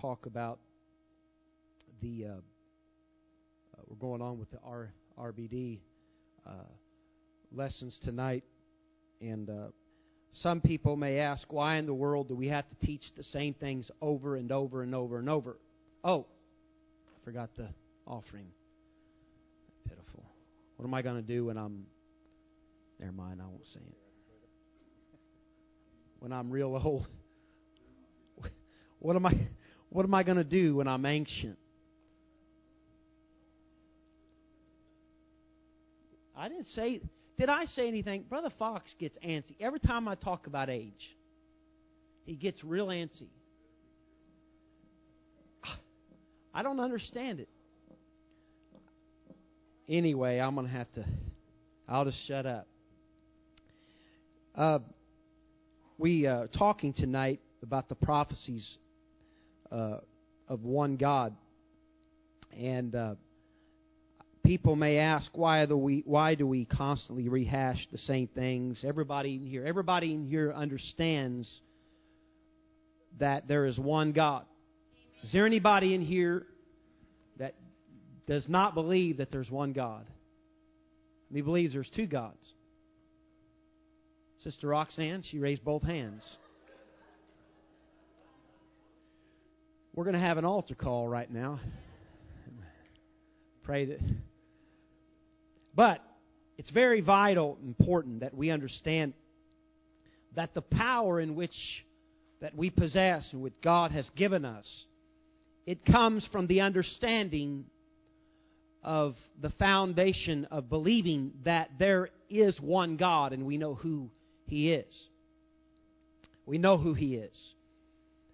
talk about the. Uh, uh, we're going on with the R, RBD uh, lessons tonight, and uh, some people may ask, why in the world do we have to teach the same things over and over and over and over? Oh, I forgot the offering. Pitiful. What am I going to do when I'm. Never mind, I won't say it. When I'm real old. What am I what am I going to do when I'm ancient? I didn't say did I say anything? Brother Fox gets antsy. Every time I talk about age, he gets real antsy. I don't understand it. Anyway, I'm going to have to, I'll just shut up. Uh, we uh, talking tonight about the prophecies uh, of one God, and uh, people may ask why do we why do we constantly rehash the same things? Everybody in here, everybody in here understands that there is one God. Is there anybody in here that does not believe that there's one God? He believes there's two gods. Sister Roxanne, she raised both hands. We're going to have an altar call right now. Pray that. But it's very vital, important that we understand that the power in which that we possess and which God has given us, it comes from the understanding of the foundation of believing that there is one God and we know who He is. We know who He is.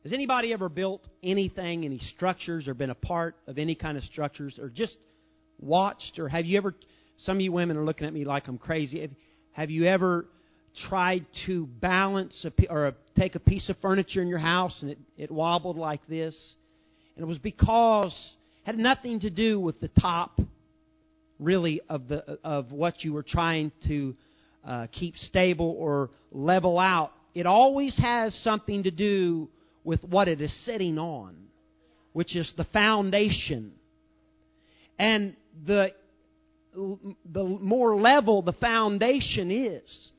Has anybody ever built anything, any structures, or been a part of any kind of structures, or just watched, or have you ever? Some of you women are looking at me like I'm crazy. Have you ever tried to balance a, or a, take a piece of furniture in your house and it, it wobbled like this? And it was because had nothing to do with the top, really, of the of what you were trying to uh, keep stable or level out. It always has something to do with what it is sitting on, which is the foundation. And the, the more level the foundation is,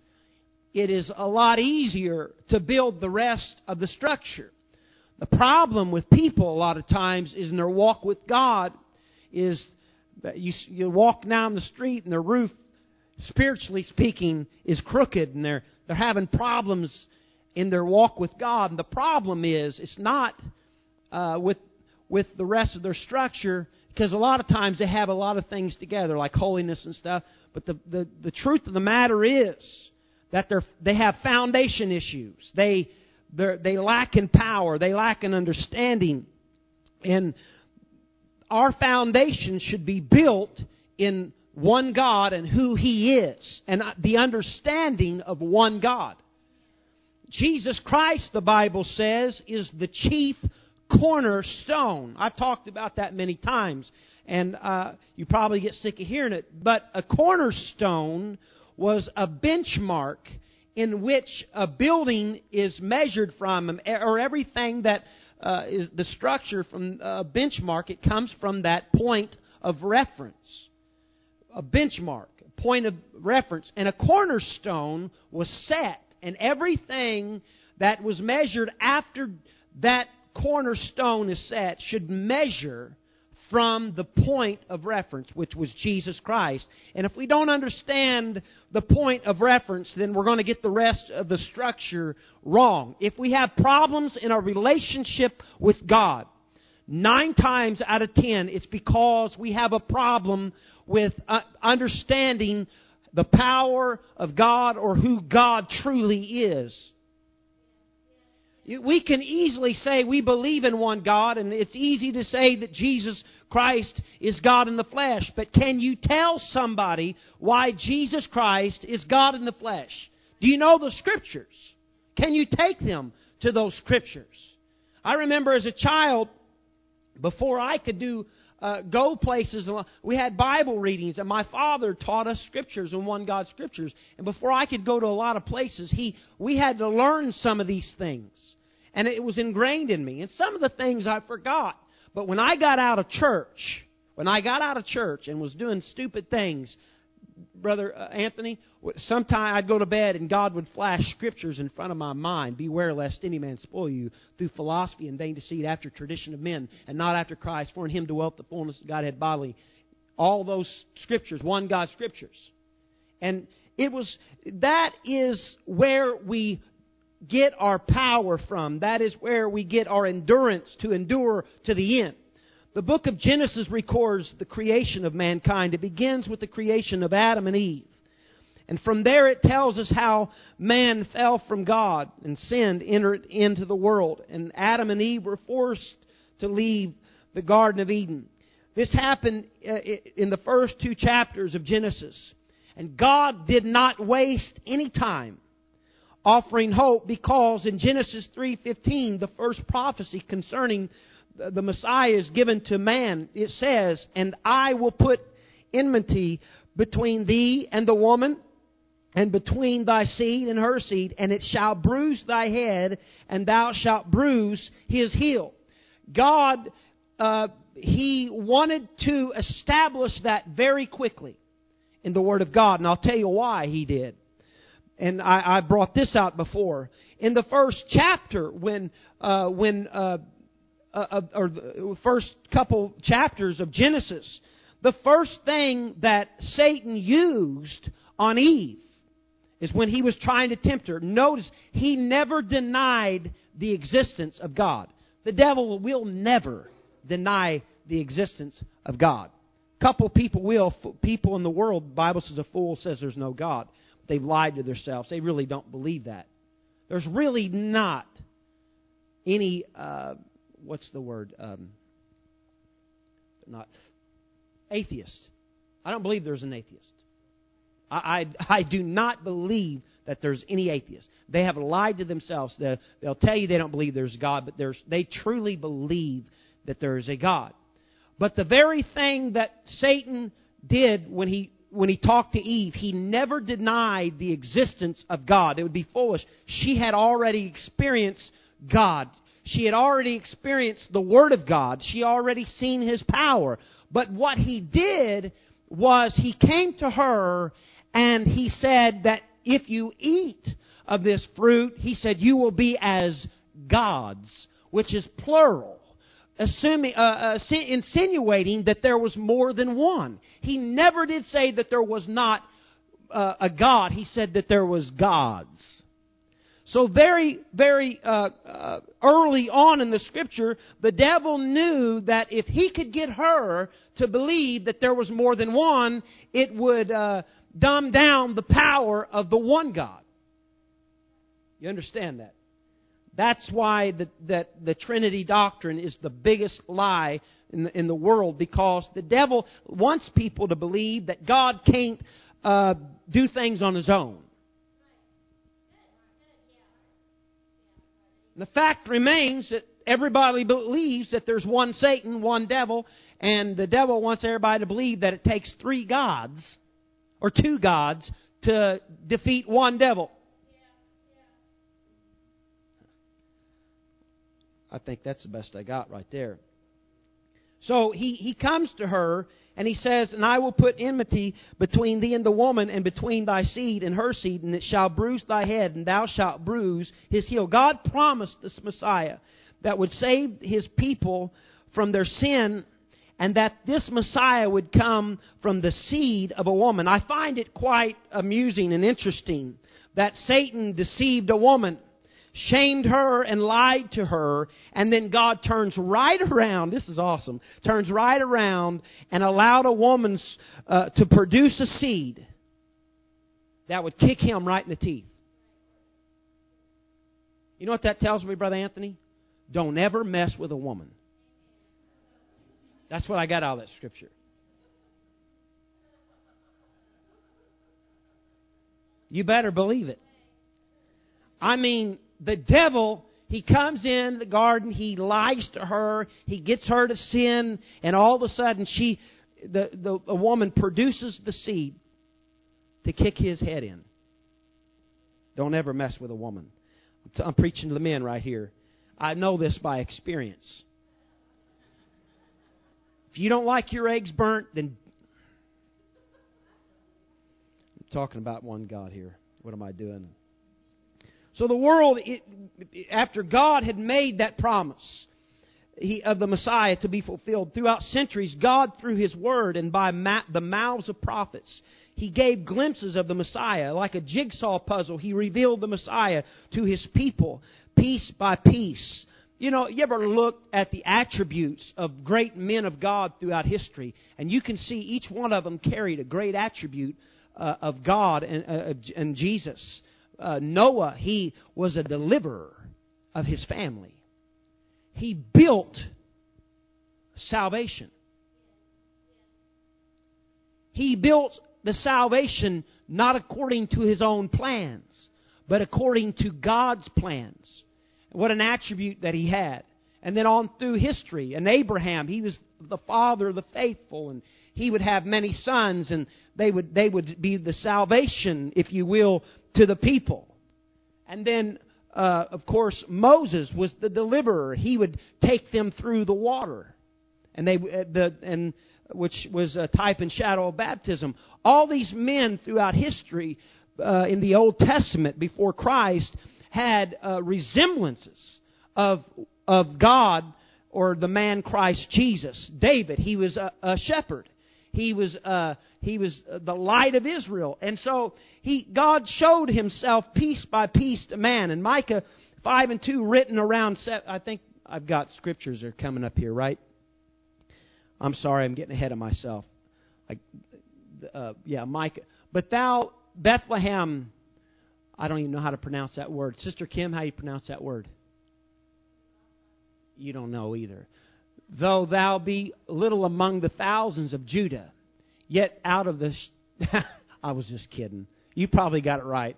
it is a lot easier to build the rest of the structure. The problem with people a lot of times is in their walk with God is that you, you walk down the street and their roof, spiritually speaking, is crooked and they're, they're having problems in their walk with God. And the problem is, it's not uh, with with the rest of their structure because a lot of times they have a lot of things together, like holiness and stuff. But the the, the truth of the matter is that they they have foundation issues. They they lack in power. They lack in understanding, and our foundation should be built in one God and who He is, and the understanding of one God. Jesus Christ, the Bible says, is the chief cornerstone. I've talked about that many times, and uh, you probably get sick of hearing it. But a cornerstone was a benchmark in which a building is measured from, or everything that uh, is the structure from a benchmark, it comes from that point of reference. A benchmark, a point of reference. And a cornerstone was set and everything that was measured after that cornerstone is set should measure from the point of reference, which was Jesus Christ. And if we don't understand the point of reference, then we're going to get the rest of the structure wrong. If we have problems in our relationship with God, nine times out of ten, it's because we have a problem with uh, understanding the power of God or who God truly is. We can easily say we believe in one God, and it's easy to say that Jesus Christ is God in the flesh. But can you tell somebody why Jesus Christ is God in the flesh? Do you know the Scriptures? Can you take them to those Scriptures? I remember as a child, before I could do uh, go places. We had Bible readings, and my father taught us scriptures and one God scriptures. And before I could go to a lot of places, he we had to learn some of these things. And it was ingrained in me. And some of the things I forgot. But when I got out of church, when I got out of church and was doing stupid things, Brother uh, Anthony, sometime I'd go to bed and God would flash scriptures in front of my mind. Beware lest any man spoil you through philosophy and vain deceit after tradition of men and not after Christ, for in him dwelt the fullness of Godhead bodily. All those scriptures, one God scriptures. And it was, that is where we get our power from. That is where we get our endurance to endure to the end. The book of Genesis records the creation of mankind. It begins with the creation of Adam and Eve. And from there it tells us how man fell from God and sinned entered into the world. And Adam and Eve were forced to leave the Garden of Eden. This happened uh, in the first two chapters of Genesis. And God did not waste any time offering hope because in Genesis 3:15 the first prophecy concerning the Messiah is given to man, it says, And I will put enmity between thee and the woman, and between thy seed and her seed, and it shall bruise thy head, and thou shalt bruise his heel. God, uh, He wanted to establish that very quickly in the Word of God, and I'll tell you why He did. And I, I brought this out before. In the first chapter, when, uh, when uh, uh, or the first couple chapters of Genesis, the first thing that Satan used on Eve is when he was trying to tempt her. Notice, he never denied the existence of God. The devil will never deny the existence of God. Couple people will. People in the world, the Bible says a fool says there's no God. They've lied to themselves. They really don't believe that. There's really not any uh, what's the word? Um, not atheist. I don't believe there's an atheist. I, I, I do not believe that there's any atheist. They have lied to themselves. They'll, they'll tell you they don't believe there's God, but there's, they truly believe that there is a God. But the very thing that Satan did when he when he talked to Eve, he never denied the existence of God. It would be foolish. She had already experienced God. She had already experienced the Word of God. She already seen His power. But what He did was He came to her and He said that if you eat of this fruit, He said, you will be as gods, which is plural. Assuming, uh, uh, insinuating that there was more than one. He never did say that there was not uh, a God. He said that there was gods. So very, very uh, uh, early on in the scripture, the devil knew that if he could get her to believe that there was more than one, it would uh, dumb down the power of the one God. You understand that? That's why the, that the Trinity doctrine is the biggest lie in the, in the world because the devil wants people to believe that God can't uh, do things on his own. The fact remains that everybody believes that there's one Satan, one devil, and the devil wants everybody to believe that it takes three gods or two gods to defeat one devil. I think that's the best I got right there. So he, he comes to her and he says, And I will put enmity between thee and the woman, and between thy seed and her seed, and it shall bruise thy head, and thou shalt bruise his heel. God promised this Messiah that would save his people from their sin, and that this Messiah would come from the seed of a woman. I find it quite amusing and interesting that Satan deceived a woman shamed her and lied to her, and then God turns right around. This is awesome. Turns right around and allowed a woman uh, to produce a seed that would kick him right in the teeth. You know what that tells me, Brother Anthony? Don't ever mess with a woman. That's what I got out of that scripture. You better believe it. I mean, the devil, he comes in the garden, he lies to her, he gets her to sin, and all of a sudden she, the, the, woman produces the seed to kick his head in. Don't ever mess with a woman. I'm preaching to the men right here. I know this by experience. If you don't like your eggs burnt, then I'm talking about one God here. What am I doing? So the world, it, after God had made that promise he, of the Messiah to be fulfilled throughout centuries, God, through His Word and by ma- the mouths of prophets, He gave glimpses of the Messiah. Like a jigsaw puzzle, He revealed the Messiah to His people, piece by piece. You know, you ever look at the attributes of great men of God throughout history, and you can see each one of them carried a great attribute uh, of God and, uh, and Jesus. Uh, Noah, he was a deliverer of his family. He built salvation. He built the salvation not according to his own plans, but according to God's plans. What an attribute that he had. And then on through history, and Abraham, he was the father of the faithful, and he would have many sons, and they would they would be the salvation, if you will, to the people. And then, uh, of course, Moses was the deliverer. He would take them through the water, and they uh, the and which was a type and shadow of baptism. All these men throughout history uh, in the Old Testament before Christ had uh, resemblances of of God or the man Christ Jesus. David, he was a, a shepherd. He was uh, he was the light of Israel, and so he God showed Himself piece by piece to man. And Micah five and two, written around. I think I've got scriptures that are coming up here, right? I'm sorry, I'm getting ahead of myself. Uh, yeah, Micah. But thou Bethlehem, I don't even know how to pronounce that word. Sister Kim, how do you pronounce that word? You don't know either though thou be little among the thousands of Judah, yet out of the. I was just kidding. You probably got it right.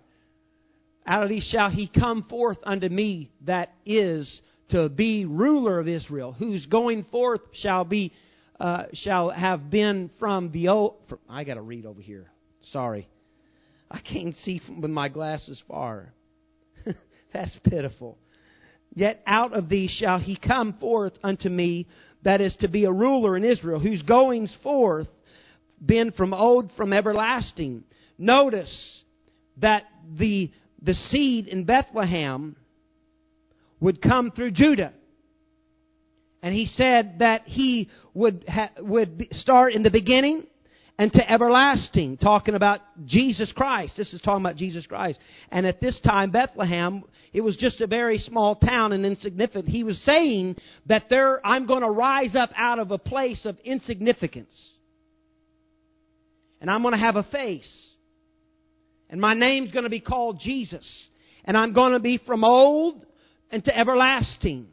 Out of these shall he come forth unto me that is to be ruler of Israel, whose going forth shall be uh, shall have been from the old. From, I got to read over here. Sorry, I can't see from, with my glasses far. That's pitiful. Yet out of thee shall he come forth unto me, that is to be a ruler in Israel, whose goings forth been from old, from everlasting. Notice that the, the seed in Bethlehem would come through Judah. And he said that he would, ha- would start in the beginning and to everlasting, talking about Jesus Christ. This is talking about Jesus Christ. And at this time, Bethlehem, it was just a very small town and insignificant. He was saying that there, I'm going to rise up out of a place of insignificance. And I'm going to have a face. And my name's going to be called Jesus. And I'm going to be from old and to everlasting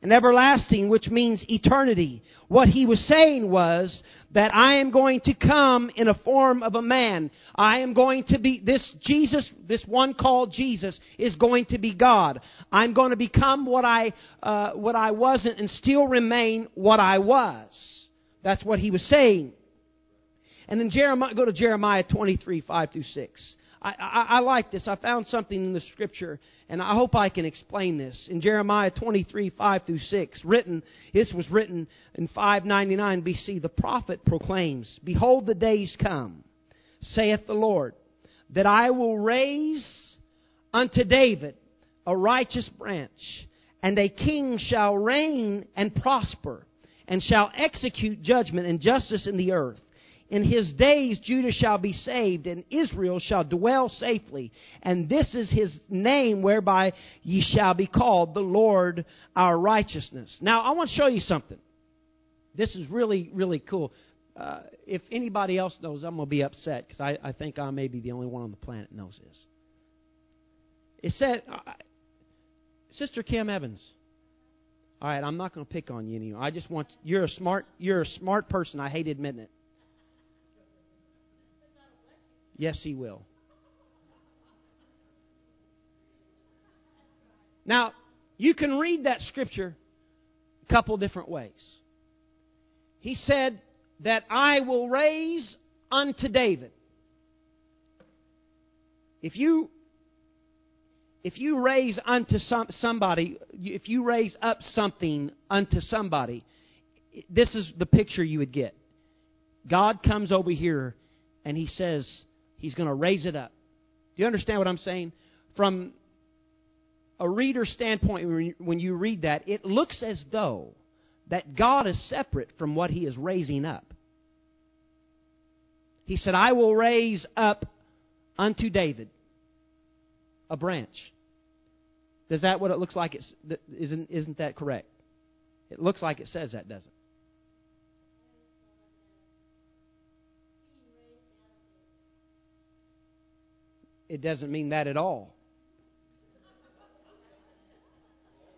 and everlasting, which means eternity. What he was saying was that I am going to come in a form of a man. I am going to be, this Jesus, this one called Jesus, is going to be God. I'm going to become what I, uh, what I wasn't and still remain what I was. That's what he was saying. And then Jeremiah, go to Jeremiah 23, 5 through 6. I, I, I like this. I found something in the scripture, and I hope I can explain this. In Jeremiah 23, 5 through 6, written, this was written in 599 BC. The prophet proclaims, Behold, the days come, saith the Lord, that I will raise unto David a righteous branch, and a king shall reign and prosper, and shall execute judgment and justice in the earth. In his days Judah shall be saved, and Israel shall dwell safely. And this is his name whereby ye shall be called the Lord our righteousness. Now, I want to show you something. This is really, really cool. Uh, if anybody else knows, I'm going to be upset because I, I, think I may be the only one on the planet knows this. It said, uh, Sister Kim Evans. All right, I'm not going to pick on you anymore. I just want you're a smart you're a smart person. I hate admitting it. Yes, He will. Now, you can read that scripture a couple different ways. He said that I will raise unto David. If you if you raise unto some, somebody, if you raise up something unto somebody, this is the picture you would get. God comes over here and he says he's going to raise it up. Do you understand what I'm saying? From a reader's standpoint, when you read that, it looks as though that God is separate from what he is raising up. He said, I will raise up unto David a branch. Is that what it looks like? It's, isn't, isn't that correct? It looks like it says that, doesn't it? It doesn't mean that at all.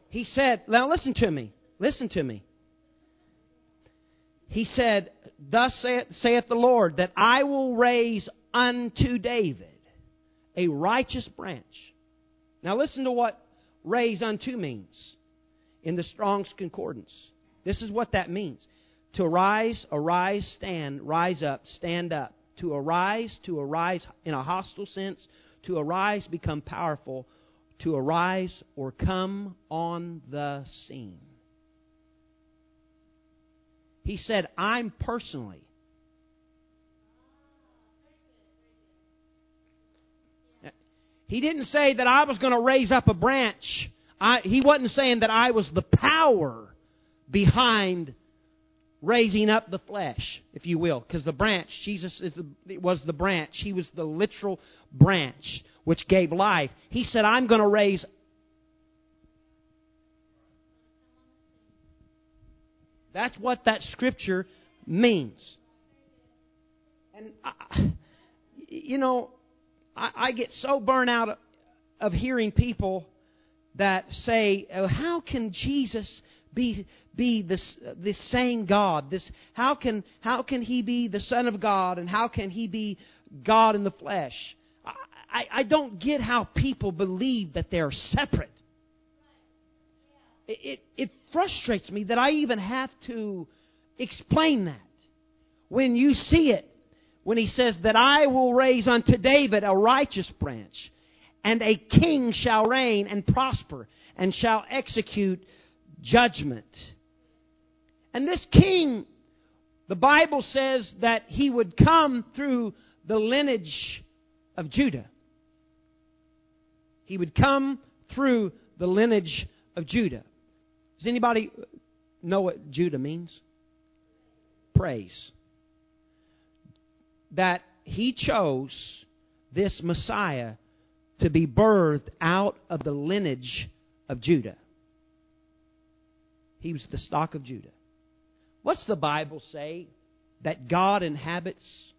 He said, now listen to me. Listen to me. He said, Thus saith, saith the Lord, that I will raise unto David a righteous branch. Now listen to what raise unto means in the Strong's Concordance. This is what that means. To arise, arise, stand, rise up, stand up. To arise, to arise in a hostile sense, to arise, become powerful, to arise or come on the scene. He said, I'm personally. He didn't say that I was going to raise up a branch. I, he wasn't saying that I was the power behind raising up the flesh, if you will, because the branch, Jesus is the, was the branch. He was the literal branch which gave life. He said, I'm going to raise That's what that scripture means. And, I, you know, I, I get so burnt out of hearing people that say, oh, "How can Jesus be be this this same God? This how can how can he be the Son of God and how can he be God in the flesh?" I, I don't get how people believe that they're separate it, it frustrates me that I even have to explain that. When you see it, when he says that I will raise unto David a righteous branch, and a king shall reign and prosper, and shall execute judgment. And this king, the Bible says that he would come through the lineage of Judah. He would come through the lineage of Judah. Does anybody know what Judah means? Praise. That he chose this Messiah to be birthed out of the lineage of Judah. He was the stock of Judah. What's the Bible say? That God inhabits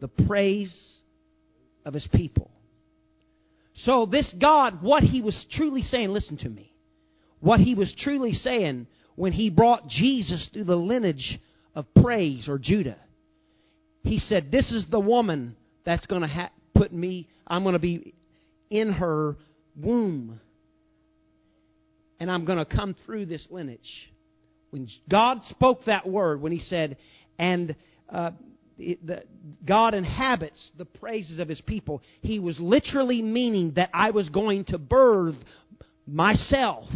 the praise of his people. So, this God, what he was truly saying, listen to me what he was truly saying when he brought Jesus through the lineage of praise or Judah. He said, This is the woman that's going to ha- put me, I'm going to be in her womb. And I'm going to come through this lineage. When God spoke that word, when he said, and uh, the, God inhabits the praises of his people, he was literally meaning that I was going to birth myself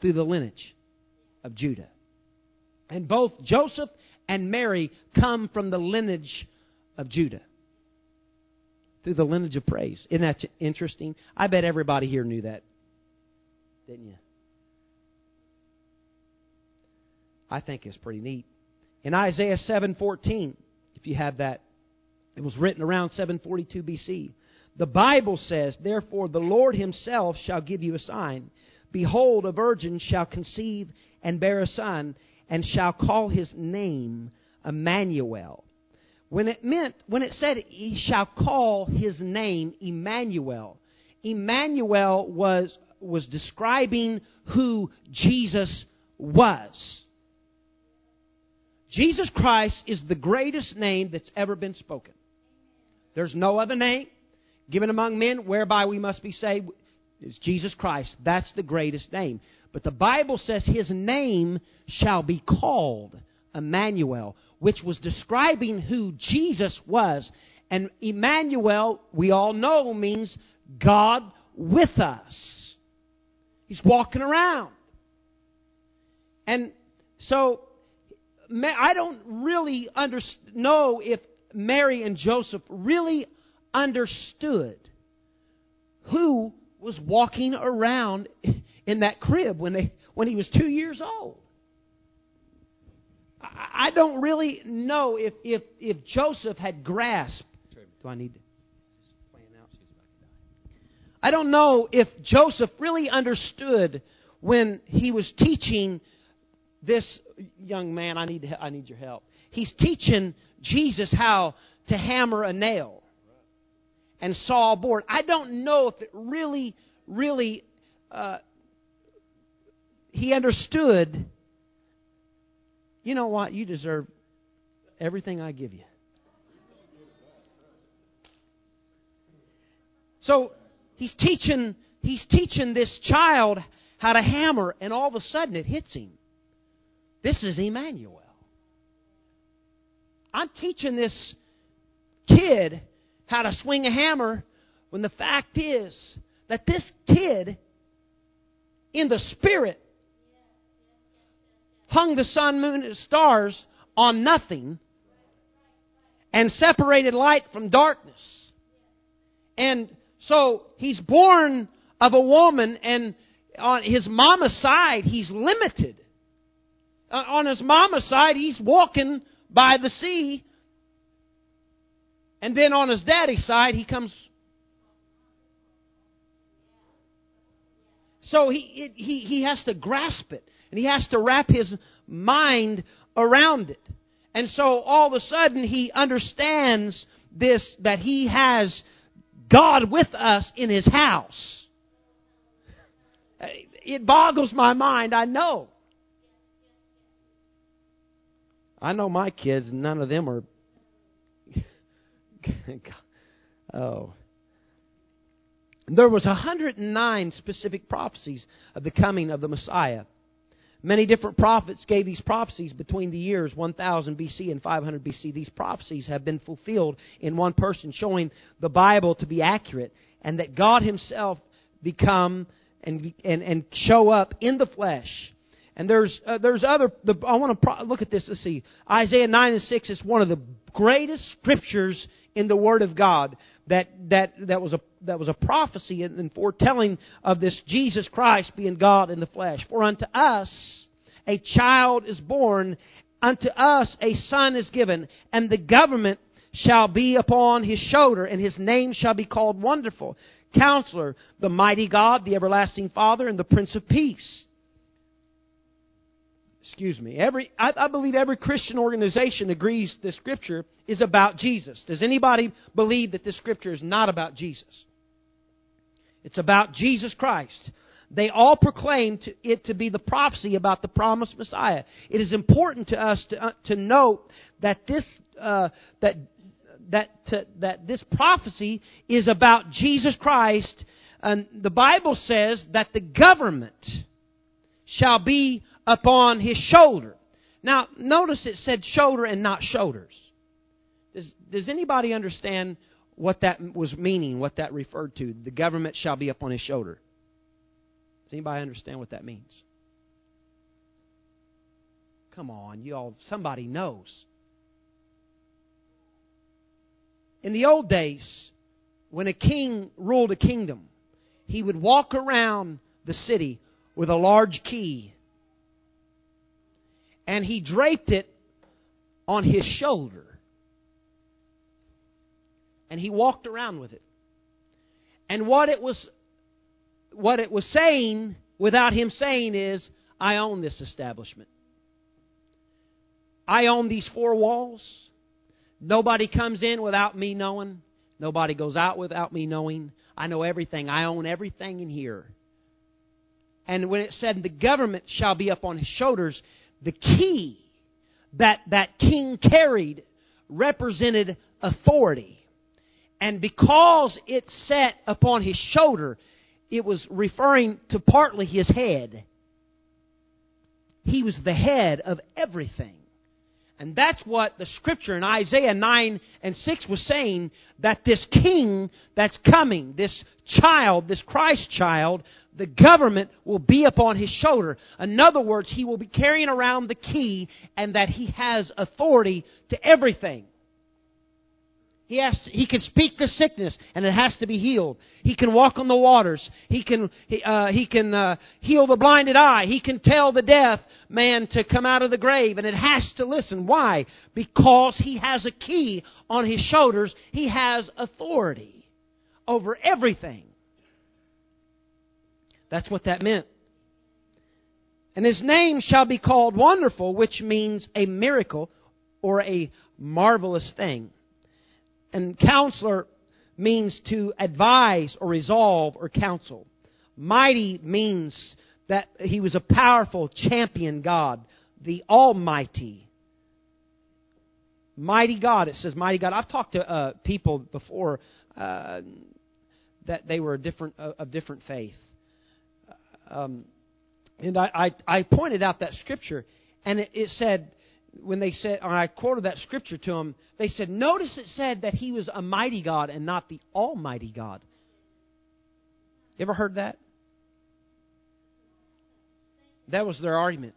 through the lineage of Judah. And both Joseph and Mary come from the lineage of Judah. Through the lineage of praise. Isn't that interesting? I bet everybody here knew that. Didn't you? I think it's pretty neat. In Isaiah 7:14, if you have that, it was written around 742 BC. The Bible says, "Therefore the Lord himself shall give you a sign. Behold, a virgin shall conceive and bear a son, and shall call his name Emmanuel. When it meant, when it said he shall call his name Emmanuel, Emmanuel was, was describing who Jesus was. Jesus Christ is the greatest name that's ever been spoken. There's no other name given among men whereby we must be saved is Jesus Christ. That's the greatest name. But the Bible says his name shall be called Emmanuel, which was describing who Jesus was. And Emmanuel, we all know, means God with us. He's walking around. And so, I don't really under, know if Mary and Joseph really understood who was walking around in that crib when, they, when he was two years old. I don't really know if, if, if Joseph had grasped. Do I need to? I don't know if Joseph really understood when he was teaching this young man. I need, I need your help. He's teaching Jesus how to hammer a nail and saw a board. I don't know if it really, really, uh, he understood. You know what? You deserve everything I give you. So he's teaching he's teaching this child how to hammer, and all of a sudden it hits him. This is Emmanuel. I'm teaching this kid how to swing a hammer when the fact is that this kid in the spirit hung the sun, moon, and stars on nothing and separated light from darkness. And so he's born of a woman and on his mama's side he's limited. Uh, on his mama's side he's walking by the sea. And then on his daddy's side, he comes. So he, he, he has to grasp it. And he has to wrap his mind around it. And so all of a sudden he understands this, that he has God with us in his house. Eh, it boggles my mind, I know. I know my kids, none of them are. oh. There was 109 specific prophecies of the coming of the Messiah. Many different prophets gave these prophecies between the years 1000 BC and 500 BC. These prophecies have been fulfilled in one person, showing the Bible to be accurate and that God Himself become and, and, and show up in the flesh and there's uh, there's other. The, I want to pro- look at this. Let's see. Isaiah nine and six is one of the greatest scriptures in the Word of God. That that that was a that was a prophecy and foretelling of this Jesus Christ being God in the flesh. For unto us a child is born, unto us a son is given, and the government shall be upon his shoulder, and his name shall be called Wonderful, Counselor, the Mighty God, the Everlasting Father, and the Prince of Peace excuse me, every, I, I, believe every Christian organization agrees the scripture is about Jesus. Does anybody believe that this scripture is not about Jesus? It's about Jesus Christ. They all proclaim it to be the prophecy about the promised Messiah. It is important to us to, uh, to note that this, uh, that, that, to, that this prophecy is about Jesus Christ. And the Bible says that the government shall be upon his shoulder. Now, notice it said shoulder and not shoulders. Does, does anybody understand what that was meaning, what that referred to? The government shall be upon his shoulder. Does anybody understand what that means? Come on, you all, somebody knows. In the old days, when a king ruled a kingdom, he would walk around the city with a large key and he draped it on his shoulder. And he walked around with it. And what it was what it was saying without him saying is, I own this establishment. I own these four walls. Nobody comes in without me knowing. Nobody goes out without me knowing. I know everything. I own everything in here. And when it said the government shall be up on his shoulders, the key that that king carried represented authority. And because it sat upon his shoulder, it was referring to partly his head. He was the head of everything. And that's what the scripture in Isaiah 9 and 6 was saying that this king that's coming, this child, this Christ child, the government will be upon his shoulder. In other words, he will be carrying around the key and that he has authority to everything. He, has to, he can speak to sickness and it has to be healed. He can walk on the waters. He can, he, uh, he can uh, heal the blinded eye. He can tell the deaf man to come out of the grave and it has to listen. Why? Because he has a key on his shoulders. He has authority over everything. That's what that meant. And his name shall be called Wonderful, which means a miracle or a marvelous thing. And counselor means to advise or resolve or counsel. Mighty means that he was a powerful champion God, the Almighty. Mighty God, it says mighty God. I've talked to uh, people before uh, that they were different uh, of different faith, um, and I, I, I pointed out that scripture, and it, it said when they said, I quoted that scripture to them, they said, Notice it said that he was a mighty God and not the Almighty God. You ever heard that? That was their argument.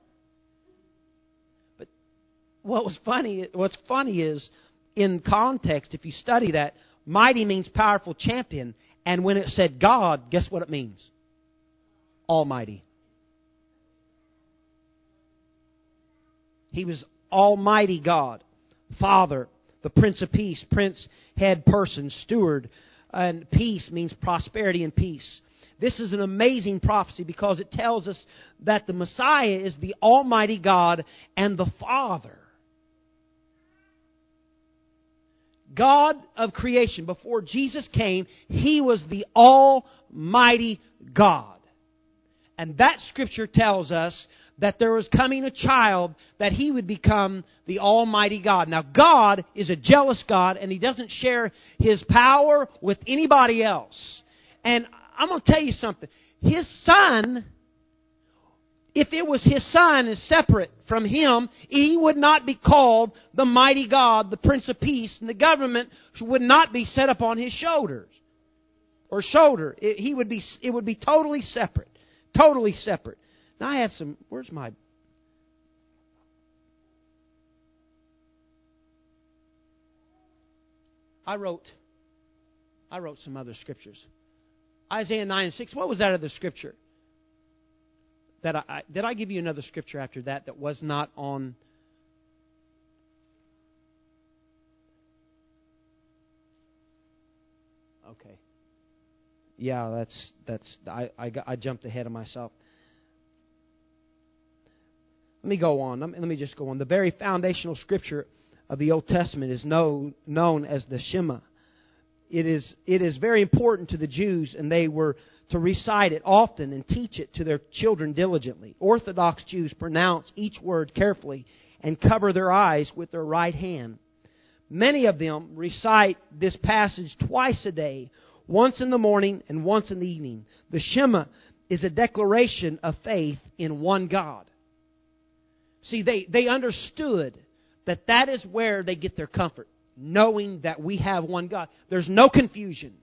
But what was funny, what's funny is, in context, if you study that, mighty means powerful champion. And when it said God, guess what it means? Almighty. He was Almighty God, Father, the Prince of Peace, Prince, head person, steward, and peace means prosperity and peace. This is an amazing prophecy because it tells us that the Messiah is the Almighty God and the Father. God of creation, before Jesus came, He was the Almighty God. And that scripture tells us that there was coming a child that he would become the Almighty God. Now, God is a jealous God, and he doesn't share his power with anybody else. And I'm going to tell you something. His son, if it was his son is separate from him, he would not be called the mighty God, the Prince of Peace, and the government would not be set upon his shoulders or shoulder. It, he would be, it would be totally separate. Totally separate. Now I had some. Where's my. I wrote. I wrote some other scriptures. Isaiah 9 and 6. What was that other scripture? That I, I, did I give you another scripture after that that was not on Okay. Yeah, that's that's I I, I jumped ahead of myself. Let me go on. Let me, let me just go on. The very foundational scripture of the Old Testament is known, known as the Shema. It is, it is very important to the Jews, and they were to recite it often and teach it to their children diligently. Orthodox Jews pronounce each word carefully and cover their eyes with their right hand. Many of them recite this passage twice a day, once in the morning and once in the evening. The Shema is a declaration of faith in one God. See, they, they understood that that is where they get their comfort, knowing that we have one God. There's no confusion.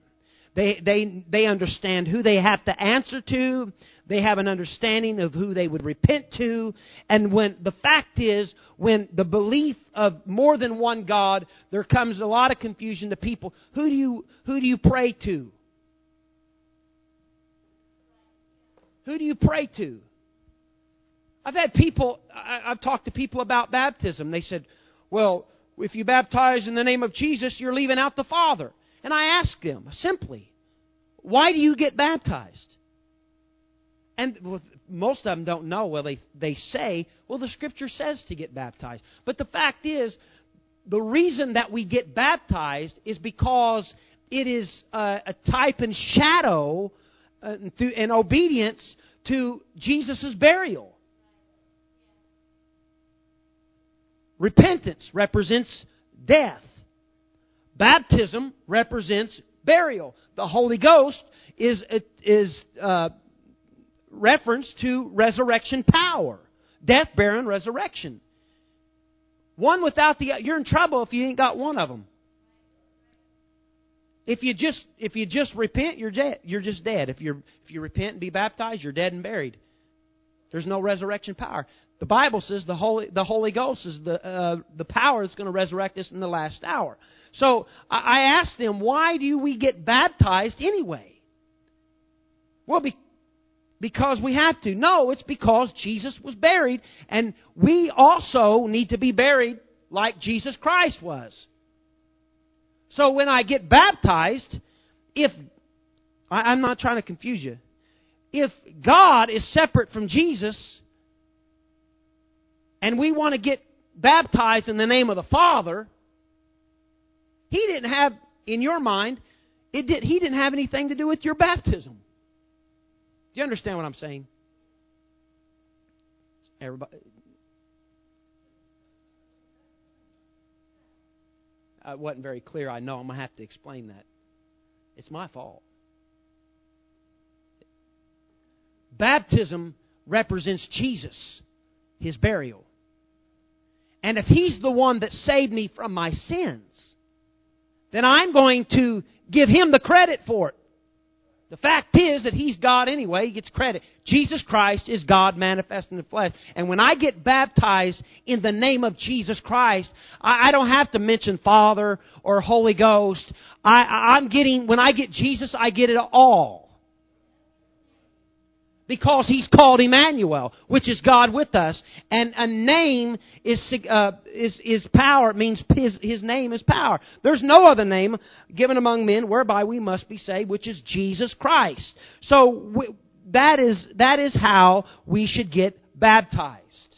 They, they, they understand who they have to answer to. They have an understanding of who they would repent to. And when the fact is, when the belief of more than one God, there comes a lot of confusion to people. Who do you, who do you pray to? Who do you pray to? I've had people, I've talked to people about baptism. They said, well, if you baptize in the name of Jesus, you're leaving out the Father. And I ask them simply, why do you get baptized? And most of them don't know. Well, they, they say, well, the Scripture says to get baptized. But the fact is, the reason that we get baptized is because it is a, a type and shadow uh, and obedience to Jesus' burial. Repentance represents death. Baptism represents burial. The Holy Ghost is, is uh, reference to resurrection power. Death, burial, and resurrection. One without the you're in trouble if you ain't got one of them. If you just if you just repent, you're dead. You're just dead. If you if you repent and be baptized, you're dead and buried. There's no resurrection power. The Bible says the Holy the Holy Ghost is the uh, the power that's going to resurrect us in the last hour. So I, I asked them, why do we get baptized anyway? Well, be, because we have to. No, it's because Jesus was buried, and we also need to be buried like Jesus Christ was. So when I get baptized, if I, I'm not trying to confuse you, if God is separate from Jesus, and we want to get baptized in the name of the Father, He didn't have in your mind, it did, He didn't have anything to do with your baptism. Do you understand what I'm saying? Everybody. I wasn't very clear. I know I'm going to have to explain that. It's my fault. Baptism represents Jesus, his burial. And if he's the one that saved me from my sins, then I'm going to give him the credit for it. The fact is that He's God anyway. He gets credit. Jesus Christ is God manifest in the flesh. And when I get baptized in the name of Jesus Christ, I, I don't have to mention Father or Holy Ghost. I, I'm getting, when I get Jesus, I get it all because he's called Emmanuel, which is God with us. And a name is uh, is is power. It means his his name is power. There's no other name given among men whereby we must be saved, which is Jesus Christ. So we, that is that is how we should get baptized.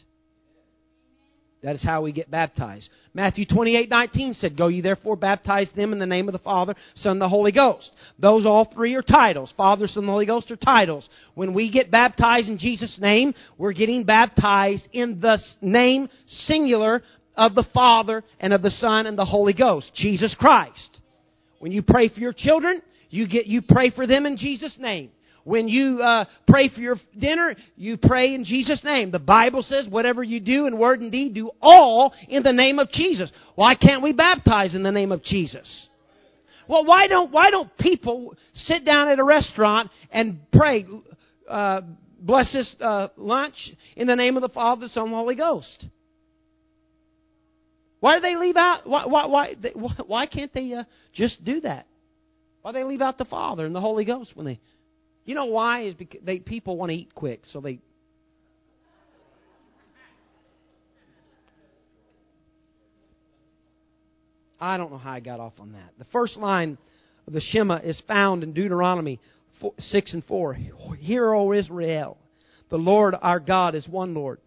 That is how we get baptized. Matthew 28, 19 said, Go ye therefore baptize them in the name of the Father, Son, and the Holy Ghost. Those all three are titles. Father, Son, and the Holy Ghost are titles. When we get baptized in Jesus' name, we're getting baptized in the name singular of the Father and of the Son and the Holy Ghost, Jesus Christ. When you pray for your children, you get you pray for them in Jesus' name. When you uh, pray for your dinner, you pray in Jesus' name. The Bible says, whatever you do in word and deed, do all in the name of Jesus. Why can't we baptize in the name of Jesus? Well, why don't why don't people sit down at a restaurant and pray, uh, bless this uh, lunch in the name of the Father, the Son, and the Holy Ghost? Why do they leave out? Why why why, why can't they uh, just do that? Why do they leave out the Father and the Holy Ghost when they you know why? Is because they people want to eat quick, so they. I don't know how I got off on that. The first line of the Shema is found in Deuteronomy 4, 6 and 4. Hear, O Israel, the Lord our God is one Lord.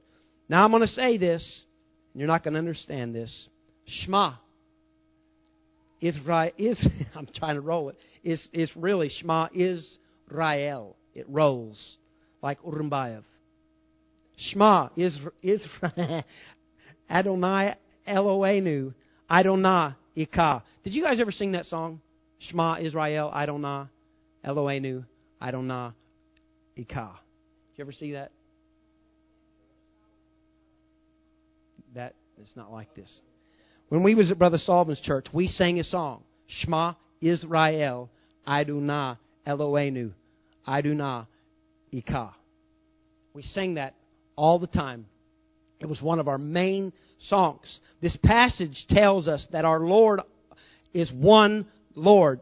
Now I'm going to say this, and you're not going to understand this. Shema. Israel is I'm trying to roll it. it. Is is really Shema is Rael. It rolls like Urumbayev. Shema, Israel, Adonai Eloheinu, Adonai Ika. Did you guys ever sing that song? Shema Israel, Adonai Eloheinu, Adonai Ika. Did you ever see that? That is not like this. When we was at Brother Sullivan's church, we sang a song. Shema Israel, Adonai Eloheinu, Adonai Ikah. We sing that all the time. It was one of our main songs. This passage tells us that our Lord is one Lord.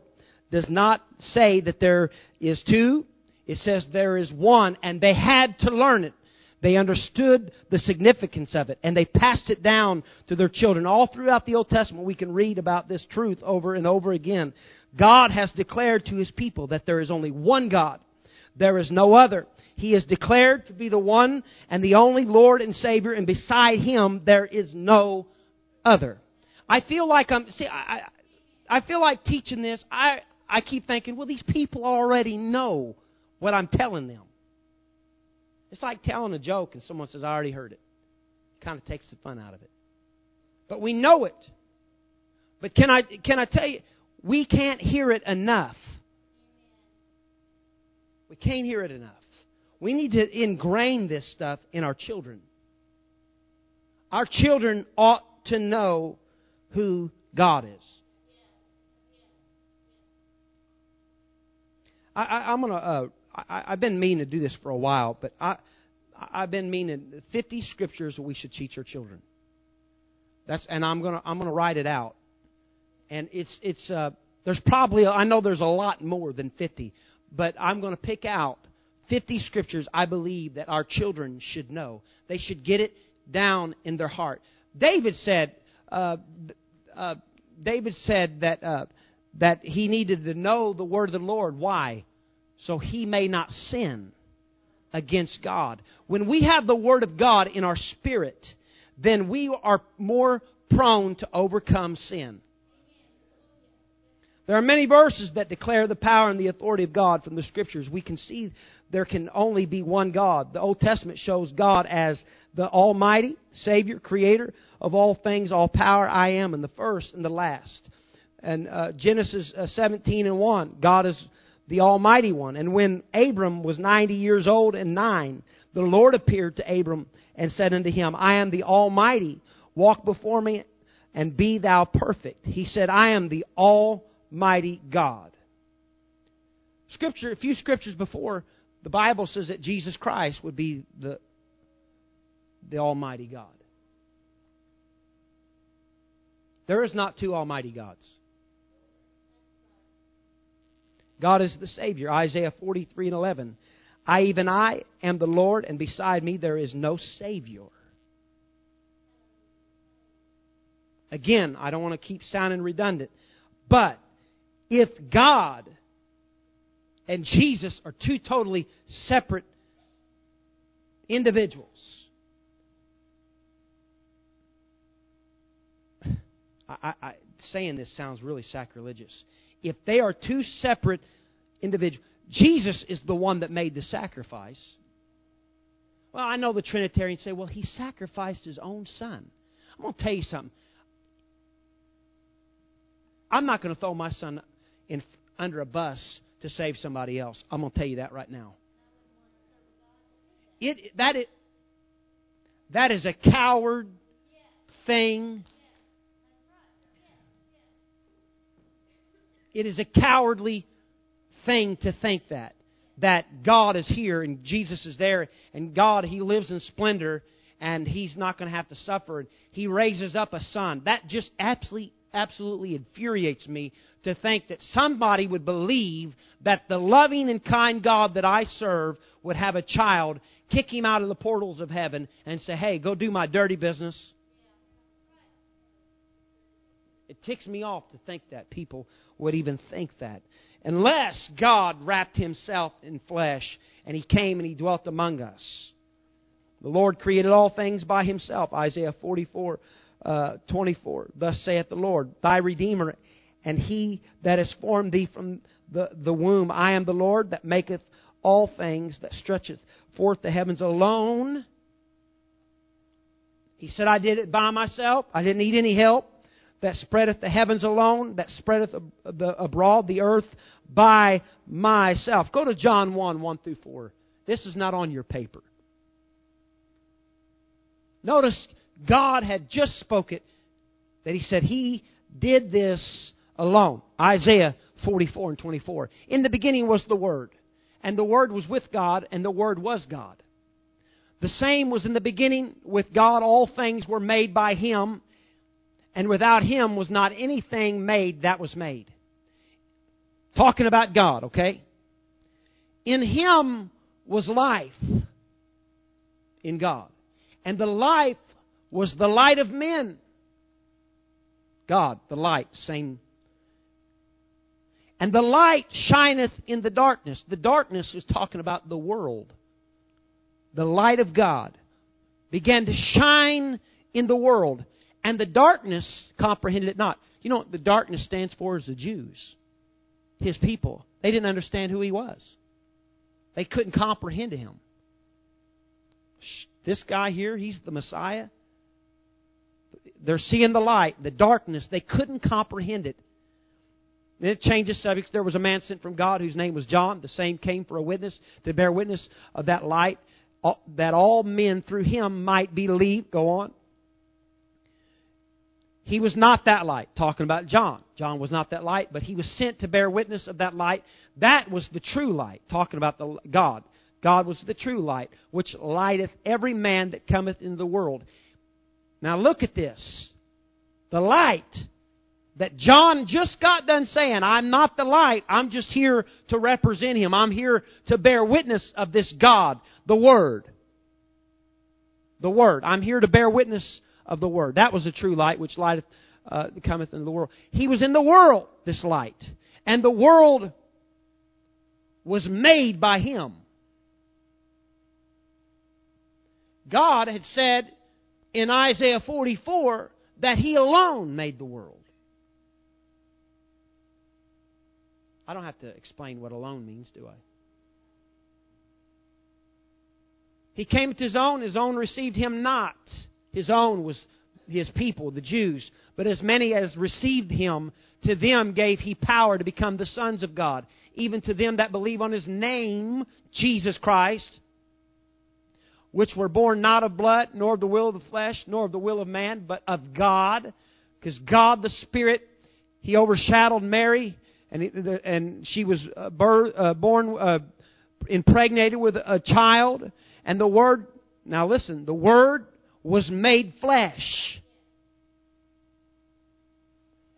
Does not say that there is two. It says there is one, and they had to learn it. They understood the significance of it, and they passed it down to their children. All throughout the Old Testament, we can read about this truth over and over again. God has declared to his people that there is only one God. There is no other. He is declared to be the one and the only Lord and Savior, and beside Him there is no other. I feel like I'm, see, I, I feel like teaching this. I, I keep thinking, well, these people already know what I'm telling them. It's like telling a joke and someone says, I already heard it. It kind of takes the fun out of it. But we know it. But can I, can I tell you, we can't hear it enough. We can't hear it enough. We need to ingrain this stuff in our children. Our children ought to know who God is. I, I, I'm gonna. Uh, I, I've been meaning to do this for a while, but I, I've been meaning 50 scriptures we should teach our children. That's and I'm gonna I'm gonna write it out. And it's it's uh, there's probably I know there's a lot more than 50, but I'm gonna pick out 50 scriptures I believe that our children should know. They should get it down in their heart. David said, uh, uh, David said that uh, that he needed to know the word of the Lord. Why? So he may not sin against God. When we have the word of God in our spirit, then we are more prone to overcome sin. There are many verses that declare the power and the authority of God from the Scriptures. We can see there can only be one God. The Old Testament shows God as the Almighty, Savior, Creator of all things, all power, I am, and the first and the last. And uh, Genesis uh, 17 and 1, God is the Almighty One. And when Abram was 90 years old and nine, the Lord appeared to Abram and said unto him, I am the Almighty. Walk before me and be thou perfect. He said, I am the Almighty God. Scripture, a few scriptures before, the Bible says that Jesus Christ would be the, the Almighty God. There is not two Almighty gods. God is the Savior. Isaiah 43 and 11. I, even I, am the Lord, and beside me there is no Savior. Again, I don't want to keep sounding redundant, but if God and Jesus are two totally separate individuals, I, I, saying this sounds really sacrilegious. If they are two separate individuals, Jesus is the one that made the sacrifice. Well, I know the Trinitarians say, well, he sacrificed his own son. I'm going to tell you something. I'm not going to throw my son in, under a bus to save somebody else. I'm going to tell you that right now. It, that, it, that is a coward thing. It is a cowardly thing to think that. That God is here and Jesus is there, and God, He lives in splendor, and He's not going to have to suffer. And He raises up a son. That just absolutely, absolutely infuriates me to think that somebody would believe that the loving and kind God that I serve would have a child kick him out of the portals of heaven and say, hey, go do my dirty business. It ticks me off to think that people would even think that unless God wrapped himself in flesh and he came and he dwelt among us. The Lord created all things by himself. Isaiah 44, uh, 24. Thus saith the Lord, thy Redeemer, and he that has formed thee from the, the womb. I am the Lord that maketh all things, that stretcheth forth the heavens alone. He said, I did it by myself. I didn't need any help that spreadeth the heavens alone, that spreadeth abroad the earth by myself. Go to John 1 1 through 4. This is not on your paper. Notice God had just spoken that He said He did this alone. Isaiah 44 and 24. In the beginning was the Word, and the Word was with God, and the Word was God. The same was in the beginning with God. All things were made by Him, and without him was not anything made that was made. Talking about God, okay? In him was life in God. And the life was the light of men. God, the light, same. And the light shineth in the darkness. The darkness is talking about the world. The light of God began to shine in the world. And the darkness comprehended it not. You know what the darkness stands for is the Jews, his people. They didn't understand who he was. They couldn't comprehend him. This guy here, he's the Messiah. They're seeing the light, the darkness. They couldn't comprehend it. Then it changes subjects. There was a man sent from God whose name was John. The same came for a witness, to bear witness of that light, that all men through him might believe. Go on he was not that light. Talking about John. John was not that light, but he was sent to bear witness of that light. That was the true light. Talking about the God. God was the true light, which lighteth every man that cometh into the world. Now look at this. The light that John just got done saying, I'm not the light, I'm just here to represent him. I'm here to bear witness of this God, the Word. The Word. I'm here to bear witness of the Word. That was the true light which lighteth, uh, cometh into the world. He was in the world, this light. And the world was made by him. God had said in Isaiah 44 that he alone made the world. I don't have to explain what alone means, do I? He came to his own, his own received him not. His own was his people, the Jews. But as many as received him, to them gave he power to become the sons of God, even to them that believe on his name, Jesus Christ, which were born not of blood, nor of the will of the flesh, nor of the will of man, but of God. Because God the Spirit, he overshadowed Mary and, and she was uh, uh, born, uh, impregnated with a child, and the Word, now listen, the Word was made flesh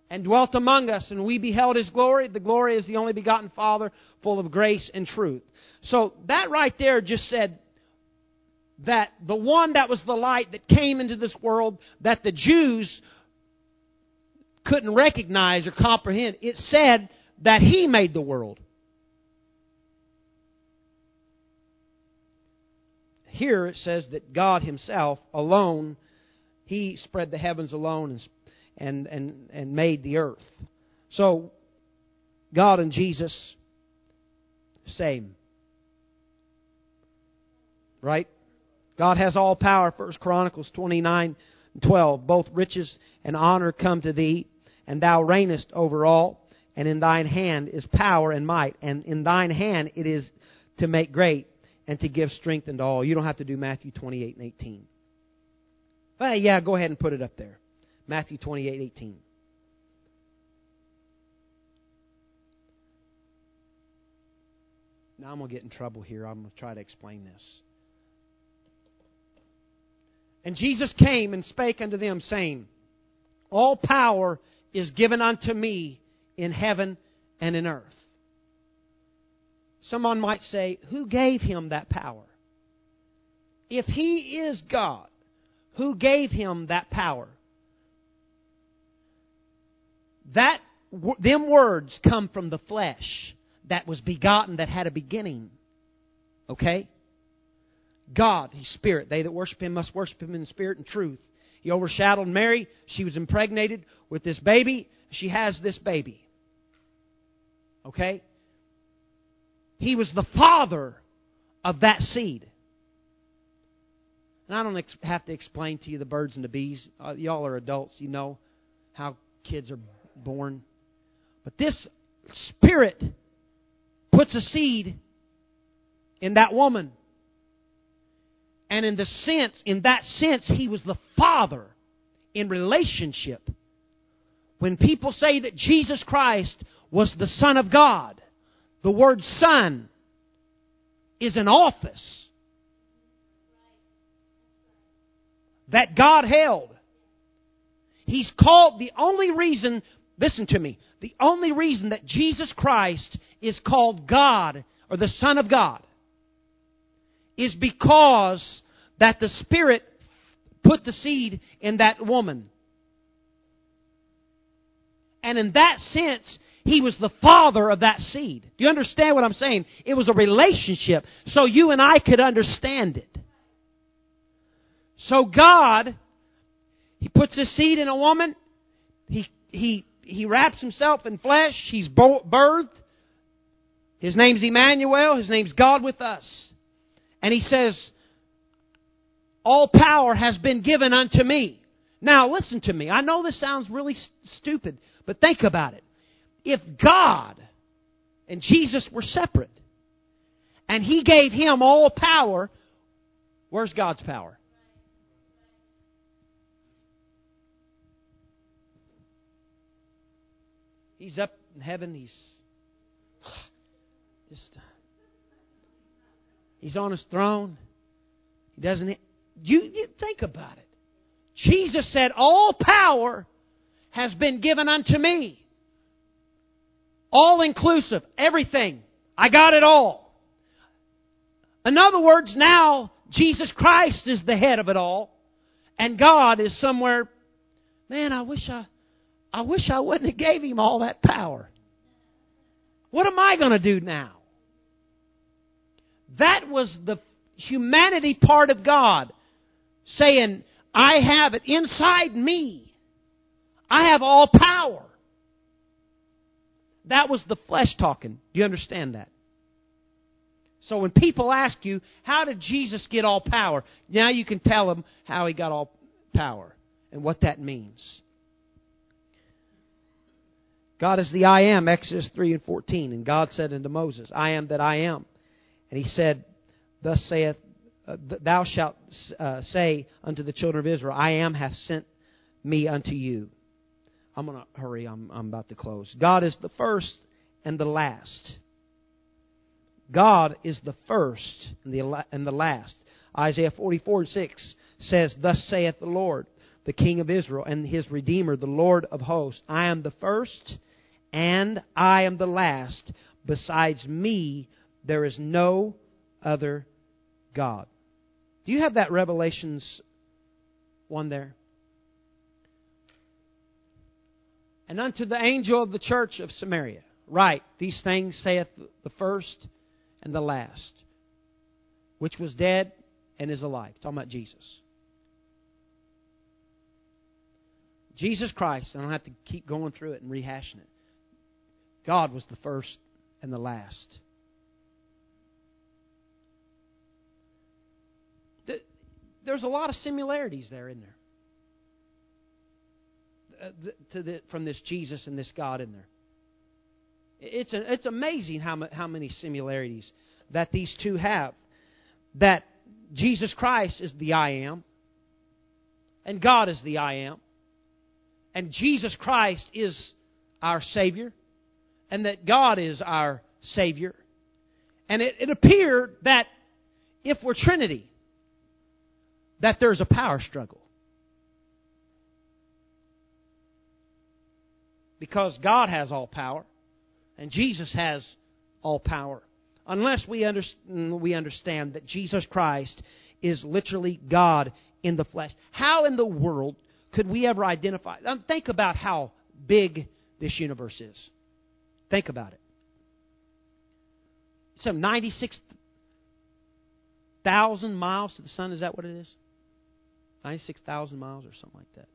and dwelt among us, and we beheld his glory. The glory is the only begotten Father, full of grace and truth. So that right there just said that the one that was the light that came into this world, that the Jews couldn't recognize or comprehend, it said that He made the world. Here it says that God Himself alone, He spread the heavens alone and, and, and, made the earth. So, God and Jesus, same. Right? God has all power. First Chronicles 29 and 12. Both riches and honor come to thee, and thou reignest over all and in thine hand is power and might, and in thine hand it is to make great and to give strength unto all. You don't have to do Matthew 28 and 18. But yeah, go ahead and put it up there. Matthew 28, 18. Now I'm going to get in trouble here. I'm going to try to explain this. And Jesus came and spake unto them, saying, All power is given unto me in heaven and in earth. Someone might say, Who gave him that power? If he is God, who gave him that power? That them words come from the flesh that was begotten that had a beginning. Okay? God, He's Spirit. They that worship Him must worship Him in spirit and truth. He overshadowed Mary. She was impregnated with this baby. She has this baby. Okay? He was the father of that seed. And I don't ex- have to explain to you the birds and the bees. Uh, y'all are adults. You know how kids are born. But this spirit puts a seed in that woman. And in the sense, in that sense, he was the father in relationship. When people say that Jesus Christ was the Son of God. The word Son is an office that God held. He's called the only reason, listen to me, the only reason that Jesus Christ is called God or the Son of God is because that the Spirit put the seed in that woman. And in that sense, he was the father of that seed. Do you understand what I'm saying? It was a relationship so you and I could understand it. So God, He puts His seed in a woman. He, he, he wraps Himself in flesh. He's birthed. His name's Emmanuel. His name's God with us. And He says, all power has been given unto me. Now listen to me. I know this sounds really stupid, but think about it if God and Jesus were separate and He gave Him all power, where's God's power? He's up in heaven. He's just. He's on his throne. He doesn't. You, you think about it. Jesus said, All power has been given unto me. All inclusive, everything. I got it all. In other words, now Jesus Christ is the head of it all, and God is somewhere. Man, I wish I, I wish I wouldn't have gave him all that power. What am I going to do now? That was the humanity part of God saying, I have it inside me. I have all power. That was the flesh talking. Do you understand that? So when people ask you, how did Jesus get all power? Now you can tell them how he got all power and what that means. God is the I am, Exodus 3 and 14. And God said unto Moses, I am that I am. And he said, Thus saith, uh, Thou shalt uh, say unto the children of Israel, I am hath sent me unto you. I'm going to hurry, I'm, I'm about to close. God is the first and the last. God is the first and the, and the last. Isaiah 44 and 6 says, Thus saith the Lord, the King of Israel, and his Redeemer, the Lord of hosts I am the first and I am the last. Besides me, there is no other God. Do you have that Revelations one there? And unto the angel of the church of Samaria, write, These things saith the first and the last, which was dead and is alive. Talking about Jesus. Jesus Christ, I don't have to keep going through it and rehashing it. God was the first and the last. There's a lot of similarities there in there. Uh, to the, from this Jesus and this God in there. It's, a, it's amazing how, how many similarities that these two have. That Jesus Christ is the I am, and God is the I am, and Jesus Christ is our Savior, and that God is our Savior. And it, it appeared that if we're Trinity, that there's a power struggle. Because God has all power, and Jesus has all power. Unless we, under, we understand that Jesus Christ is literally God in the flesh. How in the world could we ever identify? Um, think about how big this universe is. Think about it. Some 96,000 miles to the sun. Is that what it is? 96,000 miles or something like that.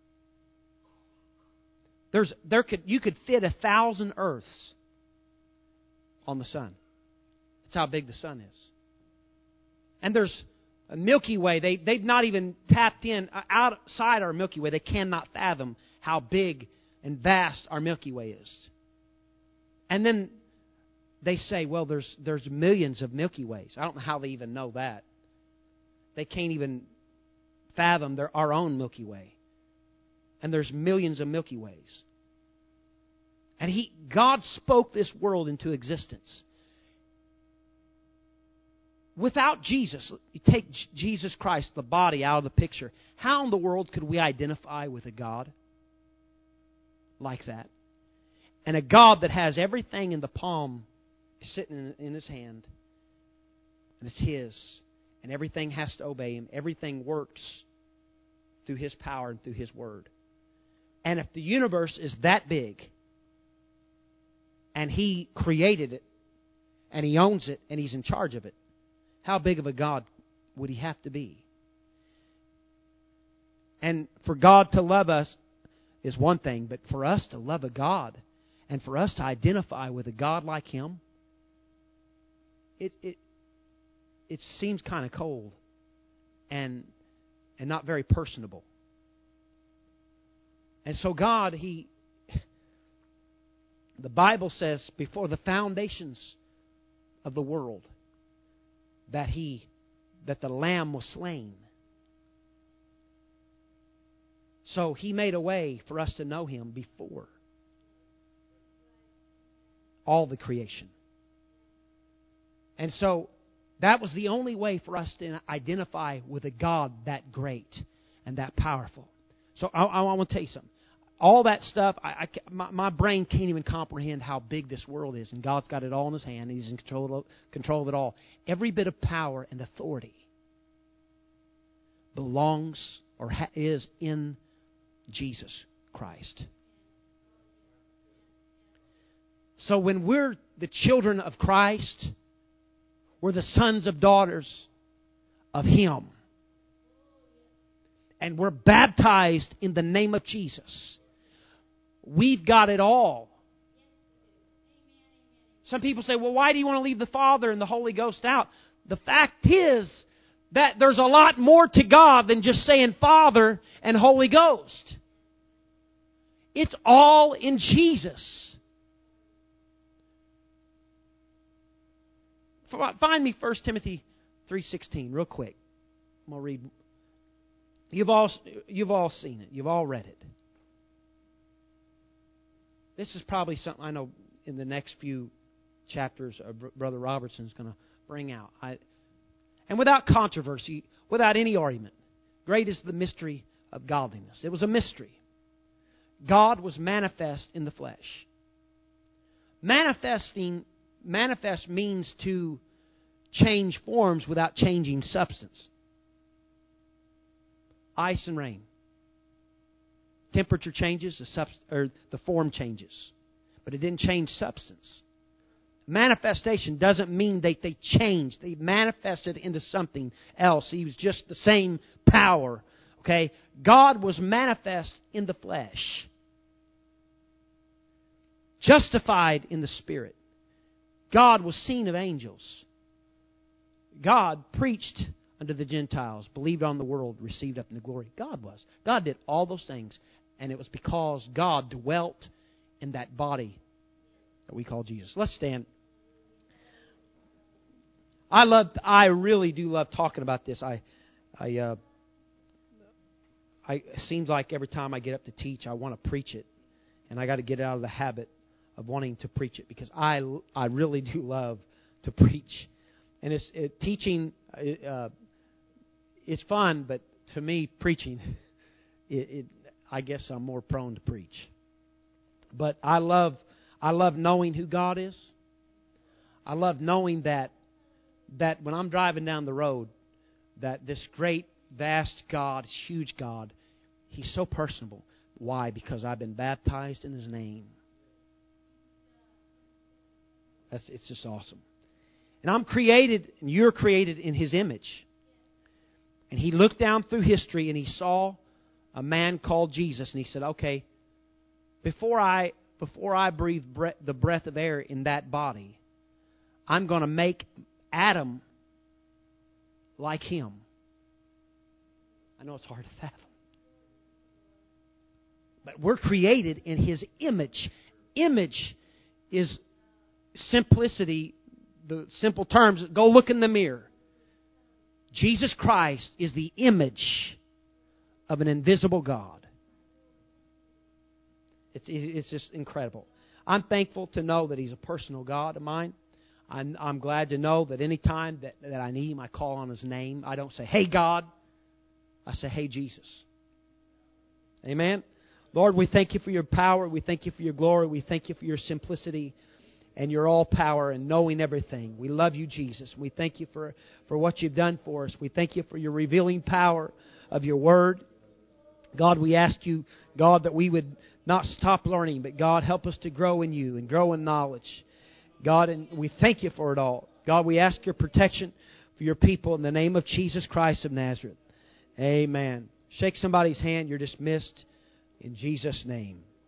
There's, there could, you could fit a thousand Earths on the sun. That's how big the sun is. And there's a Milky Way. They, they've not even tapped in uh, outside our Milky Way. They cannot fathom how big and vast our Milky Way is. And then they say, well, there's, there's millions of Milky Ways. I don't know how they even know that. They can't even fathom their, our own Milky Way. And there's millions of Milky Ways. And he, God spoke this world into existence. Without Jesus, you take Jesus Christ, the body, out of the picture. How in the world could we identify with a God like that? and a God that has everything in the palm sitting in, his hand, and it's his, and everything has to obey him. Everything works through his power and through his word. And if the universe is that big, and he created it, and he owns it, and he's in charge of it, how big of a God would he have to be? And for God to love us is one thing, but for us to love a God and for us to identify with a God like Him, it it it seems kind of cold and and not very personable. And so God, He the Bible says before the foundations of the world that He that the Lamb was slain. So He made a way for us to know Him before all the creation. And so that was the only way for us to identify with a God that great and that powerful. So I, I want to tell you something. All that stuff, I, I, my, my brain can't even comprehend how big this world is, and God's got it all in His hand. He's in control of, control of it all. Every bit of power and authority belongs or ha- is in Jesus Christ. So when we're the children of Christ, we're the sons of daughters of Him. And we're baptized in the name of Jesus. We've got it all. Some people say, well, why do you want to leave the Father and the Holy Ghost out? The fact is that there's a lot more to God than just saying Father and Holy Ghost. It's all in Jesus. Find me 1 Timothy 3.16 real quick. I'm going to read. You've all, you've all seen it. You've all read it. This is probably something I know in the next few chapters Brother Robertson is going to bring out. I, and without controversy, without any argument, great is the mystery of godliness. It was a mystery. God was manifest in the flesh. Manifesting manifest means to change forms without changing substance. Ice and rain. Temperature changes, the, subst- or the form changes, but it didn't change substance. Manifestation doesn't mean that they changed. They manifested into something else. He was just the same power. Okay? God was manifest in the flesh. Justified in the spirit. God was seen of angels. God preached unto the Gentiles, believed on the world, received up into glory. God was. God did all those things, and it was because God dwelt in that body that we call Jesus. Let's stand. I love. I really do love talking about this. I, I, uh, I. It seems like every time I get up to teach, I want to preach it, and I got to get out of the habit of wanting to preach it because I, I really do love to preach. And it's it, teaching. Uh, it's fun, but to me, preaching, it, it, I guess I'm more prone to preach. But I love, I love knowing who God is. I love knowing that, that when I'm driving down the road, that this great, vast God, huge God, He's so personable. Why? Because I've been baptized in His name. That's, it's just awesome. And I'm created, and you're created in His image. And He looked down through history and He saw a man called Jesus, and He said, Okay, before I, before I breathe bre- the breath of air in that body, I'm going to make Adam like him. I know it's hard to fathom. But we're created in his image. Image is simplicity, the simple terms, go look in the mirror. Jesus Christ is the image of an invisible God. It's, it's just incredible. I'm thankful to know that He's a personal God of mine. I'm, I'm glad to know that any time that, that I need Him, I call on His name. I don't say, Hey, God. I say, Hey, Jesus. Amen. Lord, we thank you for your power. We thank you for your glory. We thank you for your simplicity and your all power and knowing everything. We love you, Jesus. We thank you for, for what you've done for us. We thank you for your revealing power of your word. God, we ask you, God, that we would not stop learning, but God, help us to grow in you and grow in knowledge. God, and we thank you for it all. God, we ask your protection for your people in the name of Jesus Christ of Nazareth. Amen. Shake somebody's hand. You're dismissed in Jesus' name.